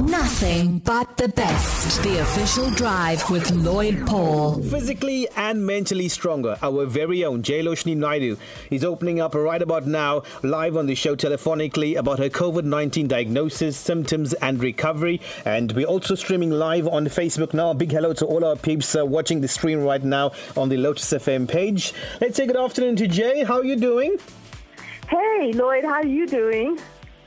Nothing but the best. The official drive with Lloyd Paul. Physically and mentally stronger. Our very own Jailoshini Naidoo is opening up right about now, live on the show telephonically about her COVID 19 diagnosis, symptoms, and recovery. And we're also streaming live on Facebook now. A big hello to all our peeps uh, watching the stream right now on the Lotus FM page. Let's say good afternoon to Jay. How are you doing? Hey, Lloyd, how are you doing?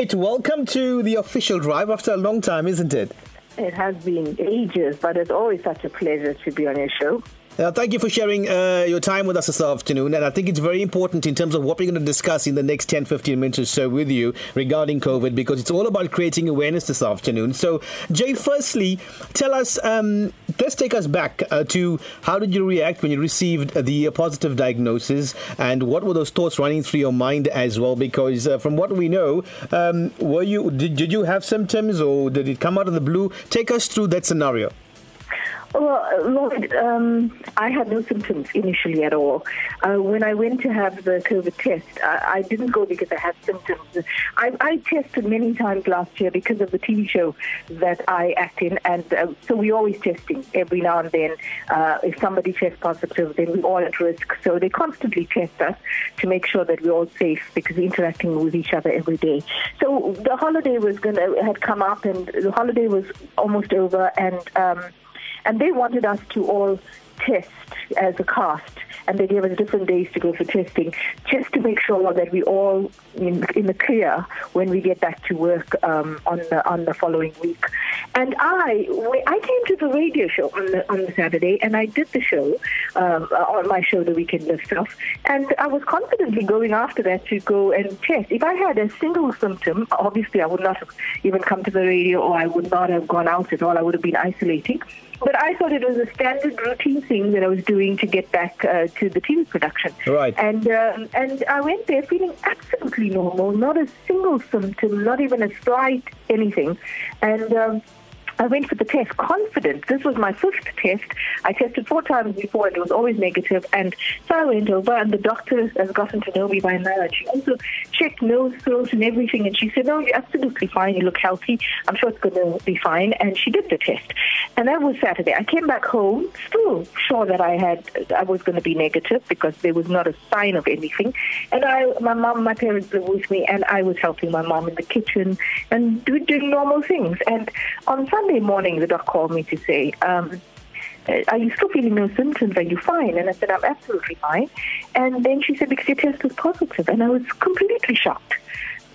Welcome to the official drive after a long time, isn't it? It has been ages, but it's always such a pleasure to be on your show. Uh, thank you for sharing uh, your time with us this afternoon. And I think it's very important in terms of what we're going to discuss in the next 10, 15 minutes or so with you regarding COVID, because it's all about creating awareness this afternoon. So, Jay, firstly, tell us, um, let's take us back uh, to how did you react when you received the positive diagnosis, and what were those thoughts running through your mind as well? Because uh, from what we know, um, were you did, did you have symptoms or did it come out of the blue? Take us through that scenario. Well, Lloyd, um, I had no symptoms initially at all. Uh, when I went to have the COVID test, I, I didn't go because I had symptoms. I, I, tested many times last year because of the TV show that I act in, and uh, so we're always testing every now and then. Uh, if somebody tests positive, then we're all at risk. So they constantly test us to make sure that we're all safe because we're interacting with each other every day. So the holiday was gonna had come up, and the holiday was almost over, and um, and they wanted us to all test as a cast, and they gave us different days to go for testing, just to make sure that we all in, in the clear when we get back to work um, on the on the following week. And I I came to the radio show on the on the Saturday, and I did the show um, on my show, the weekend stuff, and I was confidently going after that to go and test. If I had a single symptom, obviously I would not have even come to the radio, or I would not have gone out at all. I would have been isolating. But I thought it was a standard routine thing that I was doing to get back uh, to the TV production. Right. And um, and I went there feeling absolutely normal, not a single symptom, not even a slight anything, and. Um, I went for the test confident. This was my fifth test. I tested four times before and it was always negative. And so I went over and the doctor has gotten to know me by now. She also checked nose, throat and everything. And she said, no, you're absolutely fine. You look healthy. I'm sure it's going to be fine. And she did the test. And that was Saturday. I came back home still sure that I had, I was going to be negative because there was not a sign of anything. And I, my mom, my parents were with me and I was helping my mom in the kitchen and doing normal things. And on Sunday, Morning, the doc called me to say, um, are you still feeling no symptoms? Are you fine? And I said, I'm absolutely fine. And then she said, because your test was positive. And I was completely shocked.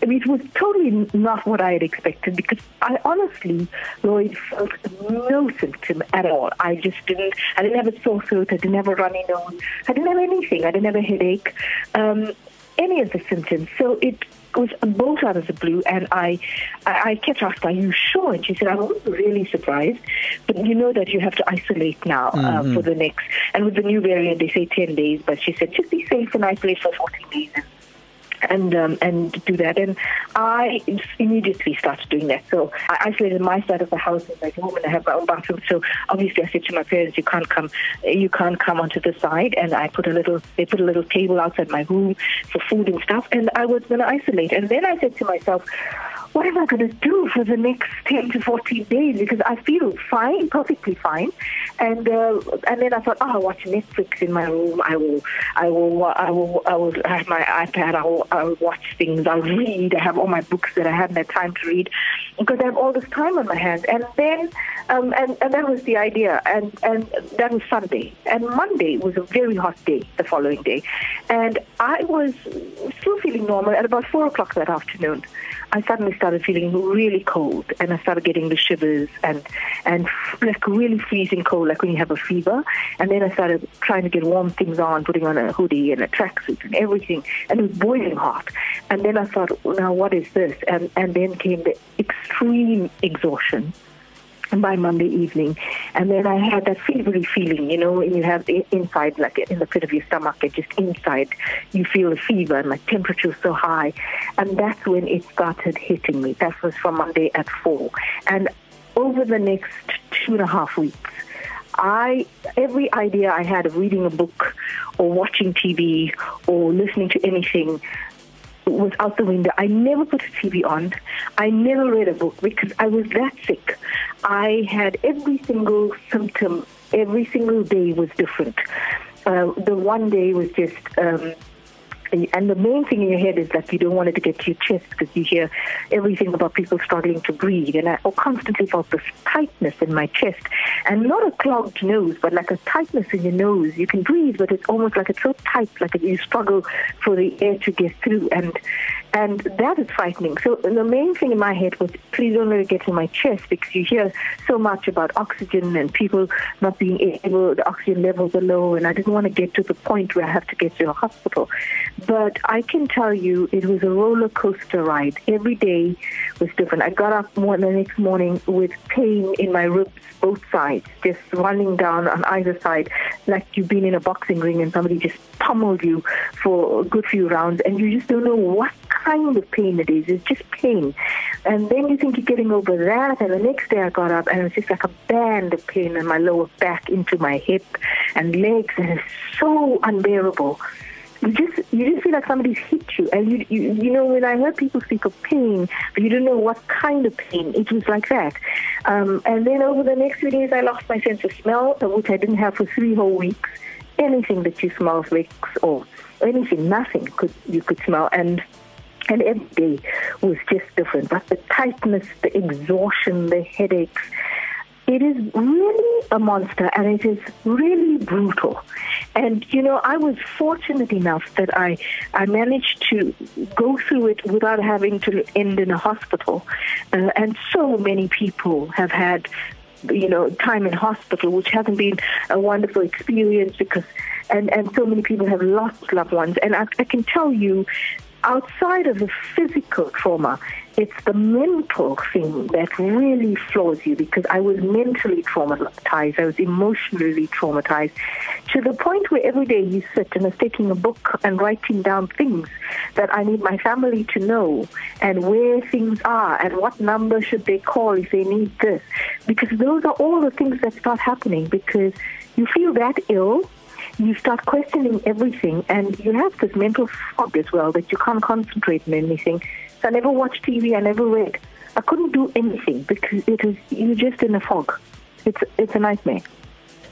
I mean, it was totally not what I had expected because I honestly, Lloyd, felt no symptom at all. I just didn't, I didn't have a sore throat. I didn't have a runny nose. I didn't have anything. I didn't have a headache. Um, any of the symptoms. So it was both out of the blue, and I, I, I kept asking, "Are you sure?" And she said, "I was really surprised, but you know that you have to isolate now uh, mm-hmm. for the next." And with the new variant, they say ten days, but she said, "Just be safe and isolate for fourteen days." And um, and do that. And I immediately started doing that. So I isolated my side of the house as my home, and I have my own bathroom. So obviously, I said to my parents, "You can't come, you can't come onto the side." And I put a little, they put a little table outside my room for food and stuff. And I was going to isolate. And then I said to myself what am I going to do for the next 10 to 14 days? Because I feel fine, perfectly fine. And uh, and then I thought, oh, I'll watch Netflix in my room. I will, I will, I will, I will have my iPad. I will, I will watch things. I'll read. I have all my books that I hadn't had time to read because I have all this time on my hands. And then, um, and, and that was the idea. And, and that was Sunday. And Monday was a very hot day the following day. And I was still feeling normal at about 4 o'clock that afternoon. I suddenly started feeling really cold and I started getting the shivers and, and like really freezing cold, like when you have a fever. And then I started trying to get warm things on, putting on a hoodie and a tracksuit and everything. And it was boiling hot. And then I thought, now what is this? And, and then came the extreme exhaustion by Monday evening. And then I had that fevery feeling, you know, and you have the inside, like in the pit of your stomach, just inside, you feel a fever and my temperature was so high. And that's when it started hitting me. That was from Monday at four. And over the next two and a half weeks, I every idea I had of reading a book or watching TV or listening to anything was out the window. I never put a TV on. I never read a book because I was that sick. I had every single symptom. Every single day was different. Uh, the one day was just um, and the main thing in your head is that you don't want it to get to your chest because you hear everything about people struggling to breathe. And I oh, constantly felt this tightness in my chest. And not a clogged nose, but like a tightness in your nose. You can breathe, but it's almost like it's so tight, like you struggle for the air to get through. And and that is frightening. So the main thing in my head was, please don't let it get in my chest because you hear so much about oxygen and people not being able, the oxygen levels are low, and I didn't want to get to the point where I have to get to a hospital. But I can tell you it was a roller coaster ride. Every day was different. I got up the next morning with pain in my ribs, both sides, just running down on either side, like you've been in a boxing ring and somebody just pummeled you for a good few rounds, and you just don't know what kind of pain it is. It's just pain. And then you think you're getting over that, and the next day I got up and it was just like a band of pain in my lower back into my hip and legs, and it's so unbearable. You just you just feel like somebody's hit you. And you, you you know when i heard people speak of pain but you don't know what kind of pain it was like that. Um, and then over the next few days i lost my sense of smell which i didn't have for three whole weeks. Anything that you smell makes or anything nothing could you could smell. And and every day was just different. But the tightness, the exhaustion, the headaches, it is really a monster and it is really brutal. And you know, I was fortunate enough that I I managed to go through it without having to end in a hospital. Uh, and so many people have had you know time in hospital which hasn't been a wonderful experience because and and so many people have lost loved ones and I, I can tell you outside of the physical trauma, it's the mental thing that really floors you because I was mentally traumatized. I was emotionally traumatized to the point where every day you sit and are taking a book and writing down things that I need my family to know and where things are and what number should they call if they need this. Because those are all the things that start happening because you feel that ill you start questioning everything, and you have this mental fog as well that you can't concentrate on anything. So I never watched TV. I never read. I couldn't do anything because it was you're just in a fog. It's it's a nightmare.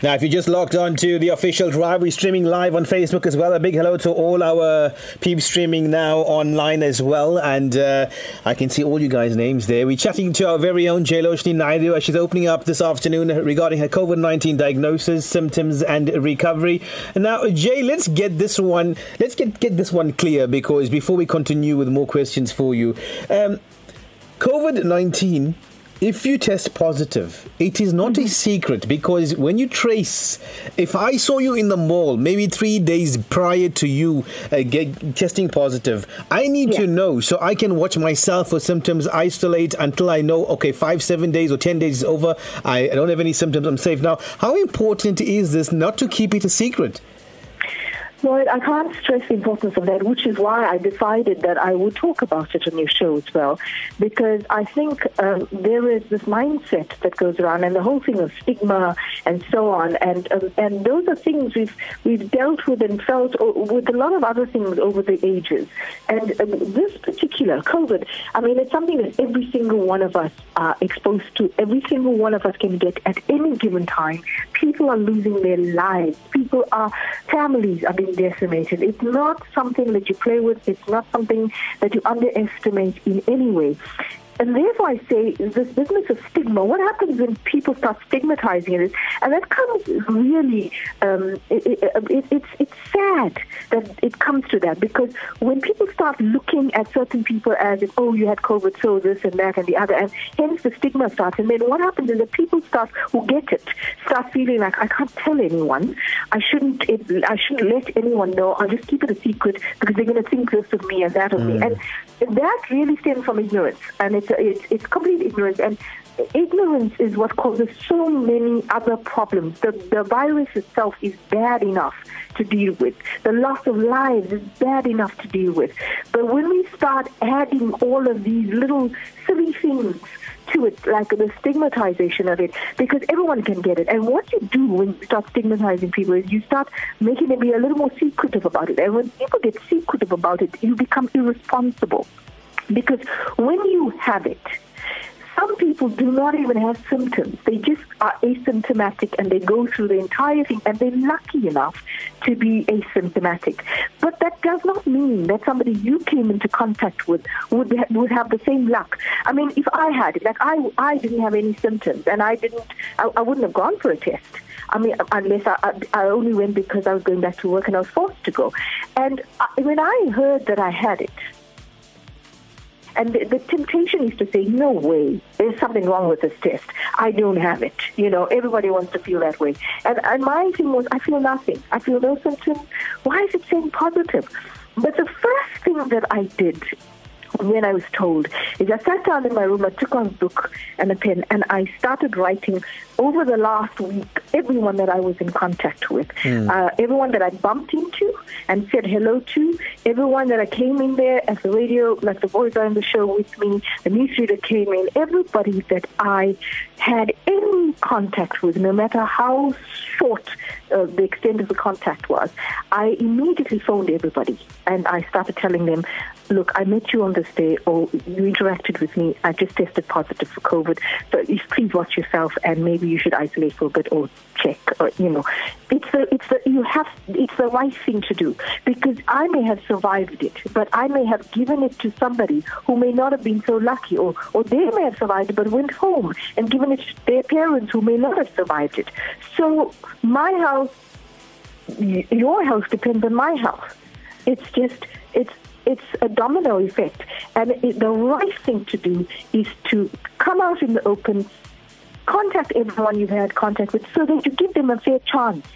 Now, if you just logged on to the official drive, we're streaming live on Facebook as well. A big hello to all our peeps streaming now online as well. And uh, I can see all you guys' names there. We're chatting to our very own Jailoshini Naidoo as she's opening up this afternoon regarding her COVID 19 diagnosis, symptoms, and recovery. Now, Jay, let's get this one, let's get, get this one clear because before we continue with more questions for you, um, COVID 19 if you test positive, it is not mm-hmm. a secret because when you trace, if I saw you in the mall maybe three days prior to you uh, get, testing positive, I need yeah. to know so I can watch myself for symptoms, isolate until I know, okay, five, seven days or 10 days is over. I, I don't have any symptoms, I'm safe. Now, how important is this not to keep it a secret? Lloyd, I can't stress the importance of that, which is why I decided that I would talk about it on your show as well, because I think um, there is this mindset that goes around, and the whole thing of stigma and so on, and um, and those are things we've we've dealt with and felt with a lot of other things over the ages, and um, this particular COVID, I mean, it's something that every single one of us are exposed to. Every single one of us can get at any given time. People are losing their lives. People are families are being decimated. It's not something that you play with. It's not something that you underestimate in any way. And therefore, I say this business of stigma. What happens when people start stigmatizing it? And that comes really. Um, it, it, it's it's sad that it comes to that because when people start looking at certain people as if oh you had COVID, so this and that and the other, and hence the stigma starts. And then what happens is that people start who get it start feeling like I can't tell anyone. I shouldn't. It, I shouldn't let anyone know. I'll just keep it a secret because they're going to think this of me and that of mm. me. And that really stems from ignorance, and it's it's it's complete ignorance and ignorance is what causes so many other problems. The, the virus itself is bad enough to deal with. The loss of lives is bad enough to deal with. But when we start adding all of these little silly things to it, like the stigmatization of it, because everyone can get it. And what you do when you start stigmatizing people is you start making them be a little more secretive about it. And when people get secretive about it, you become irresponsible. Because when you have it, some people do not even have symptoms. They just are asymptomatic and they go through the entire thing and they're lucky enough to be asymptomatic. But that does not mean that somebody you came into contact with would would have the same luck. I mean, if I had it, like I, I didn't have any symptoms and I didn't, I, I wouldn't have gone for a test. I mean, unless I, I, only went because I was going back to work and I was forced to go. And I, when I heard that I had it, and the, the, temptation is to say, no way, there's something wrong with this test. I don't have it. You know, everybody wants to feel that way. And, and my thing was, I feel nothing. I feel no symptoms. Why is it saying positive? But the first thing that I did when I was told is I sat down in my room, I took out a book and a pen, and I started writing over the last week everyone that I was in contact with, mm. uh, everyone that I bumped into and said hello to, everyone that I came in there at the radio, like the voice on the show with me, the newsreader came in, everybody that I had any contact with, no matter how short uh, the extent of the contact was, I immediately phoned everybody and I started telling them, look, I met you on this day or you interacted with me. I just tested positive for COVID. So please watch yourself and maybe you should isolate for a bit or check or, you know. It's the, it's the, you have, it's the right thing to do because I may have survived it, but I may have given it to somebody who may not have been so lucky or, or they may have survived but went home and given it to their parents who may not have survived it. So my house, your house depends on my house. It's just, it's it's a domino effect. And it, the right thing to do is to come out in the open, contact everyone you've had contact with so that you give them a fair chance.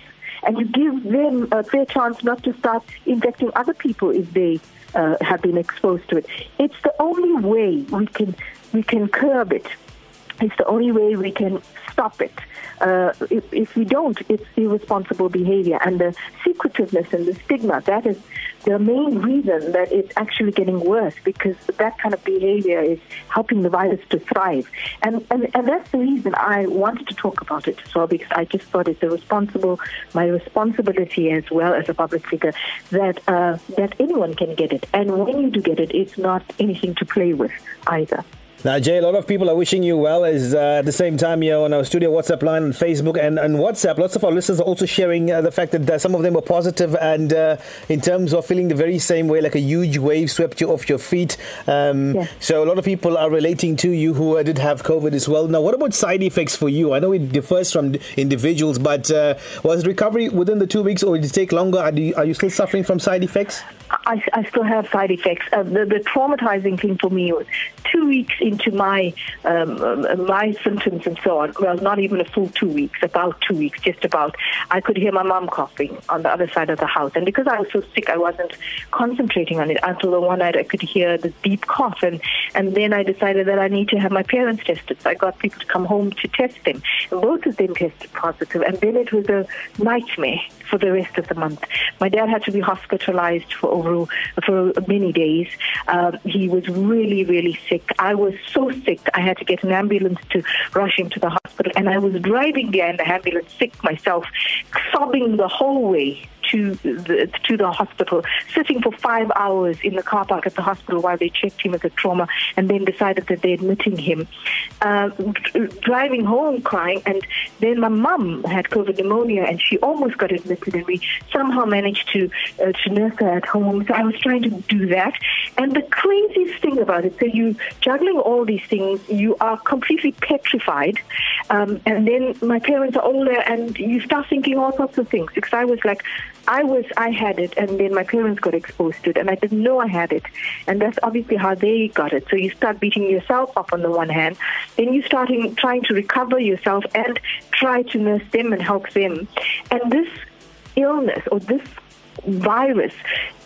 And you give them a fair chance not to start infecting other people if they uh, have been exposed to it. It's the only way we can we can curb it. It's the only way we can stop it. Uh, if, if, we don't, it's irresponsible behavior. And the secretiveness and the stigma, that is the main reason that it's actually getting worse because that kind of behavior is helping the virus to thrive. And, and, and that's the reason I wanted to talk about it as well because I just thought it's a responsible, my responsibility as well as a public figure that, uh, that anyone can get it. And when you do get it, it's not anything to play with either. Now, Jay, a lot of people are wishing you well. Is uh, at the same time here on our studio WhatsApp line on Facebook and, and WhatsApp. Lots of our listeners are also sharing uh, the fact that uh, some of them were positive, and uh, in terms of feeling the very same way, like a huge wave swept you off your feet. Um. So a lot of people are relating to you who uh, did have COVID as well. Now, what about side effects for you? I know it differs from individuals, but uh, was recovery within the two weeks, or did it take longer? Are you, are you still suffering from side effects? I, I still have side effects. Uh, the, the, traumatizing thing for me was two weeks into my um, um, my symptoms and so on. Well, not even a full two weeks, about two weeks, just about. I could hear my mom coughing on the other side of the house, and because I was so sick, I wasn't concentrating on it until the one night I could hear the deep cough, and and then I decided that I need to have my parents tested. So I got people to come home to test them, and both of them tested positive, and then it was a nightmare for the rest of the month. My dad had to be hospitalized for over for many days. Um, he was really, really sick. I was so sick, I had to get an ambulance to rush him to the hospital, and I was driving there in the ambulance sick myself, sobbing the whole way to the, to the hospital, sitting for five hours in the car park at the hospital while they checked him as a trauma and then decided that they're admitting him. Uh, driving home crying, and then my mum had COVID pneumonia and she almost got admitted, and we somehow managed to, uh, to nurse her at home. So I was trying to do that. And the craziest thing about it, so you juggling all these things, you are completely petrified. Um, and then my parents are older, and you start thinking all sorts of things. Because I was like, I was, I had it, and then my parents got exposed to it, and I didn't know I had it, and that's obviously how they got it. So you start beating yourself up on the one hand, then you start trying to recover yourself and try to nurse them and help them, and this illness or this virus,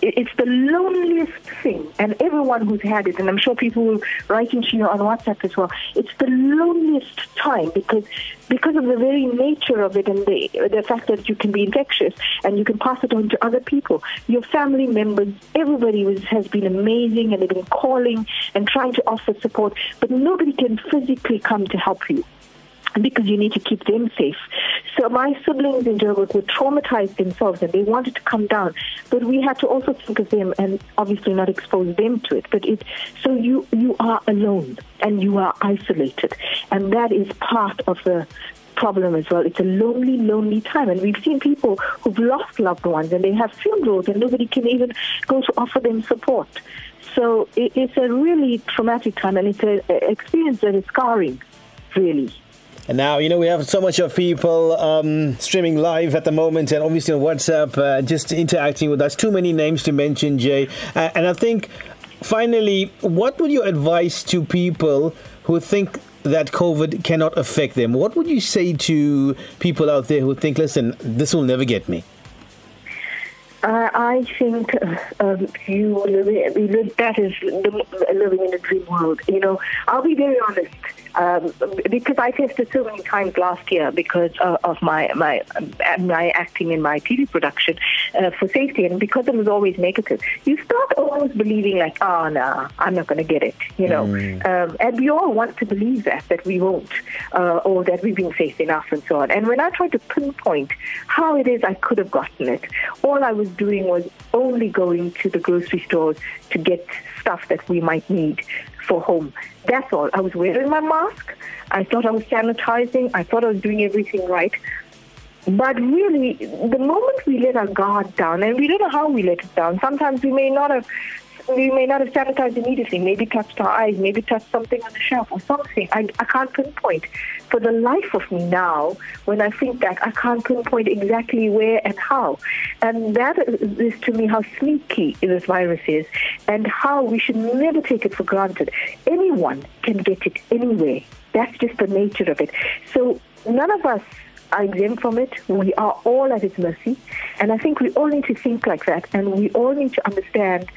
it's the loneliest thing. And everyone who's had it, and I'm sure people will write into you on WhatsApp as well, it's the loneliest time because because of the very nature of it and the, the fact that you can be infectious and you can pass it on to other people. Your family members, everybody was, has been amazing and they've been calling and trying to offer support, but nobody can physically come to help you because you need to keep them safe. So my siblings in Joburg were traumatized themselves and they wanted to come down, but we had to also think of them and obviously not expose them to it. But it so you you are alone and you are isolated, and that is part of the problem as well. It's a lonely, lonely time. And we've seen people who've lost loved ones and they have funerals and nobody can even go to offer them support. So it's a really traumatic time and it's an experience that is scarring, really. And now, you know, we have so much of people um, streaming live at the moment and obviously on WhatsApp, uh, just interacting with us. Too many names to mention, Jay. Uh, and I think, finally, what would you advise to people who think that COVID cannot affect them? What would you say to people out there who think, listen, this will never get me? I think um, you live, that is living in a dream world. You know, I'll be very honest um, because I tested so many times last year because uh, of my my my acting in my TV production uh, for safety, and because it was always negative, you start almost believing like, oh no, I'm not going to get it, you know. Mm. Um, and we all want to believe that that we won't, uh, or that we've been safe enough, and so on. And when I tried to pinpoint how it is I could have gotten it, all I was doing was only going to the grocery stores to get stuff that we might need for home. That's all. I was wearing my mask. I thought I was sanitizing. I thought I was doing everything right. But really, the moment we let our guard down, and we don't know how we let it down, sometimes we may not have we may not have sanitized immediately, maybe touched our eyes, maybe touched something on the shelf or something. I, I can't pinpoint. For the life of me now, when I think back, I can't pinpoint exactly where and how. And that is to me how sneaky this virus is and how we should never take it for granted. Anyone can get it anywhere. That's just the nature of it. So none of us are exempt from it. We are all at its mercy. And I think we all need to think like that. And we all need to understand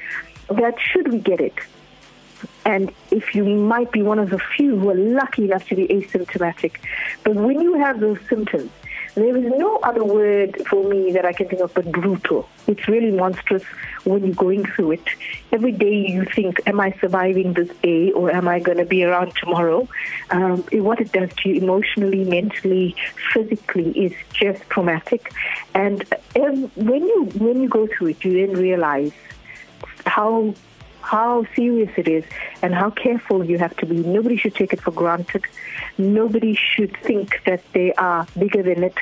that should we get it, and if you might be one of the few who are lucky enough to be asymptomatic, but when you have those symptoms, there is no other word for me that I can think of but brutal. It's really monstrous when you're going through it. Every day you think, am I surviving this day or am I going to be around tomorrow? Um, what it does to you emotionally, mentally, physically is just traumatic. And um, when you when you go through it, you then realize how how serious it is and how careful you have to be. Nobody should take it for granted. Nobody should think that they are bigger than it.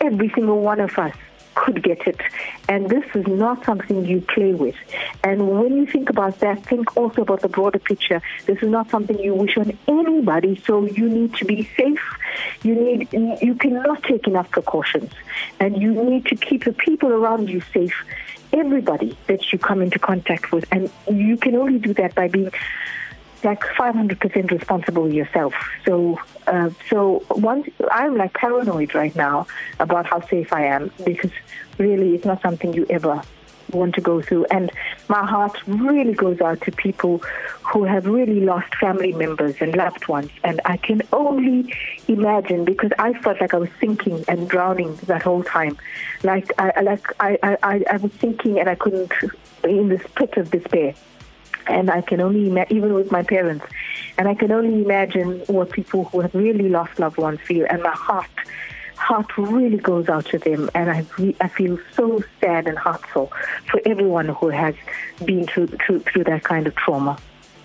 Every single one of us could get it. And this is not something you play with. And when you think about that, think also about the broader picture. This is not something you wish on anybody, so you need to be safe. You need you cannot take enough precautions. And you need to keep the people around you safe everybody that you come into contact with. And you can only do that by being like 500% responsible yourself. So, uh, so once I'm like paranoid right now about how safe I am because really it's not something you ever want to go through. And my heart really goes out to people who have really lost family members and loved ones. And I can only imagine because I felt like I was sinking and drowning that whole time. Like I like I, I, I was sinking and I couldn't in this pit of despair. And I can only imagine, even with my parents, and I can only imagine what people who have really lost loved ones feel. And my heart heart really goes out to them, and I re- I feel so sad and heartful for everyone who has been through through, through that kind of trauma.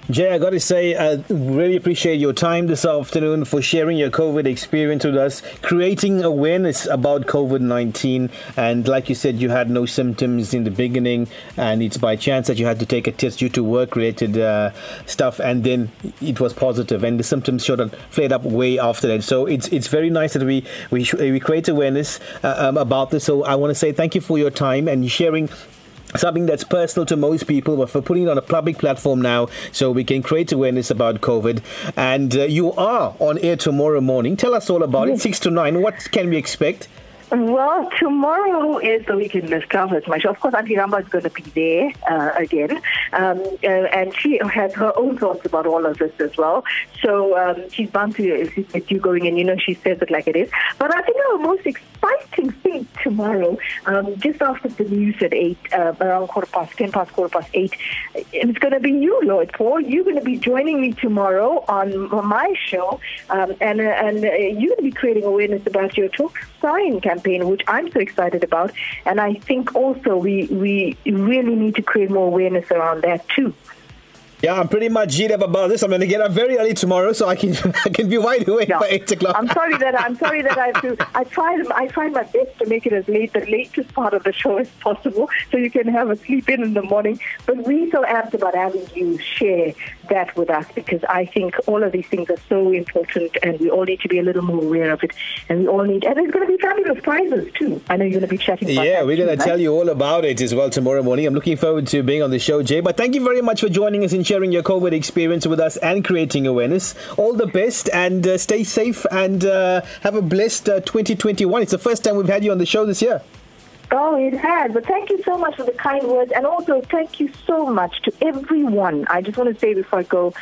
Jay, I got to say, I really appreciate your time this afternoon for sharing your COVID experience with us, creating awareness about COVID 19. And like you said, you had no symptoms in the beginning, and it's by chance that you had to take a test due to work related uh, stuff, and then it was positive, and the symptoms showed up, flared up way after that. So it's it's very nice that we, we, we create awareness uh, um, about this. So I want to say thank you for your time and sharing something that's personal to most people, but for putting it on a public platform now so we can create awareness about COVID. And uh, you are on air tomorrow morning. Tell us all about yes. it, 6 to 9. What can we expect? Well, tomorrow is the weekend list covers my show. Of course, Auntie Ramba is going to be there uh, again, um, uh, and she has her own thoughts about all of this as well. So um, she's bound to get you going, and you know she says it like it is. But I think our most exciting thing tomorrow, um, just after the news at eight, uh, around quarter past ten past quarter past eight, it's going to be you, Lloyd Paul. You're going to be joining me tomorrow on my show, um, and uh, and uh, you're going to be creating awareness about your talk sign campaign, which I'm so excited about. And I think also we, we really need to create more awareness around that too. Yeah, I'm pretty much G'd up about this. I'm going to get up very early tomorrow, so I can I can be wide awake by eight o'clock. I'm sorry that I'm sorry that I have to. I try I try my best to make it as late the latest part of the show as possible, so you can have a sleep in in the morning. But we so amped about having you share that with us because I think all of these things are so important, and we all need to be a little more aware of it. And we all need, and there's going to be fabulous prizes too. I know you're going to be chatting. About yeah, we're going to tell you all about it as well tomorrow morning. I'm looking forward to being on the show, Jay. But thank you very much for joining us in sharing your COVID experience with us and creating awareness. All the best and uh, stay safe and uh, have a blessed uh, 2021. It's the first time we've had you on the show this year. Oh, it has. But thank you so much for the kind words. And also, thank you so much to everyone. I just want to say before I go,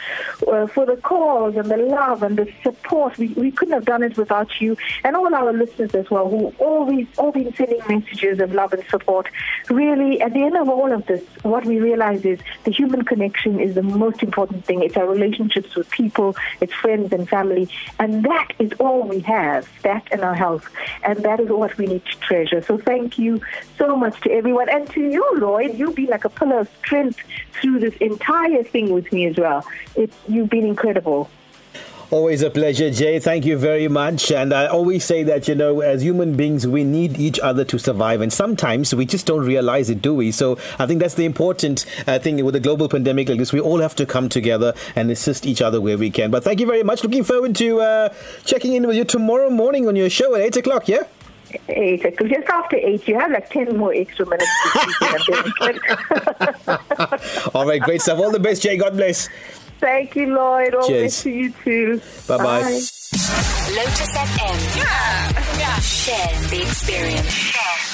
uh, for the calls and the love and the support. We, we couldn't have done it without you and all our listeners as well, who always been sending messages of love and support. Really, at the end of all of this, what we realize is the human connection is the most important thing. It's our relationships with people, it's friends and family. And that is all we have, that and our health. And that is what we need to treasure. So thank you so much to everyone. And to you, Lloyd, you've been like a pillar of strength through this entire thing with me as well. It's, you've been incredible. Always a pleasure, Jay. Thank you very much. And I always say that, you know, as human beings, we need each other to survive. And sometimes we just don't realize it, do we? So I think that's the important uh, thing with a global pandemic like this. We all have to come together and assist each other where we can. But thank you very much. Looking forward to uh, checking in with you tomorrow morning on your show at 8 o'clock, yeah? Eight. Because just after eight, you have like 10 more extra minutes to All right, great stuff. All the best, Jay. God bless. Thank you, Lloyd. All Cheers. best to you too. Bye-bye. Bye. Lotus FM. Yeah. yeah. Share the experience.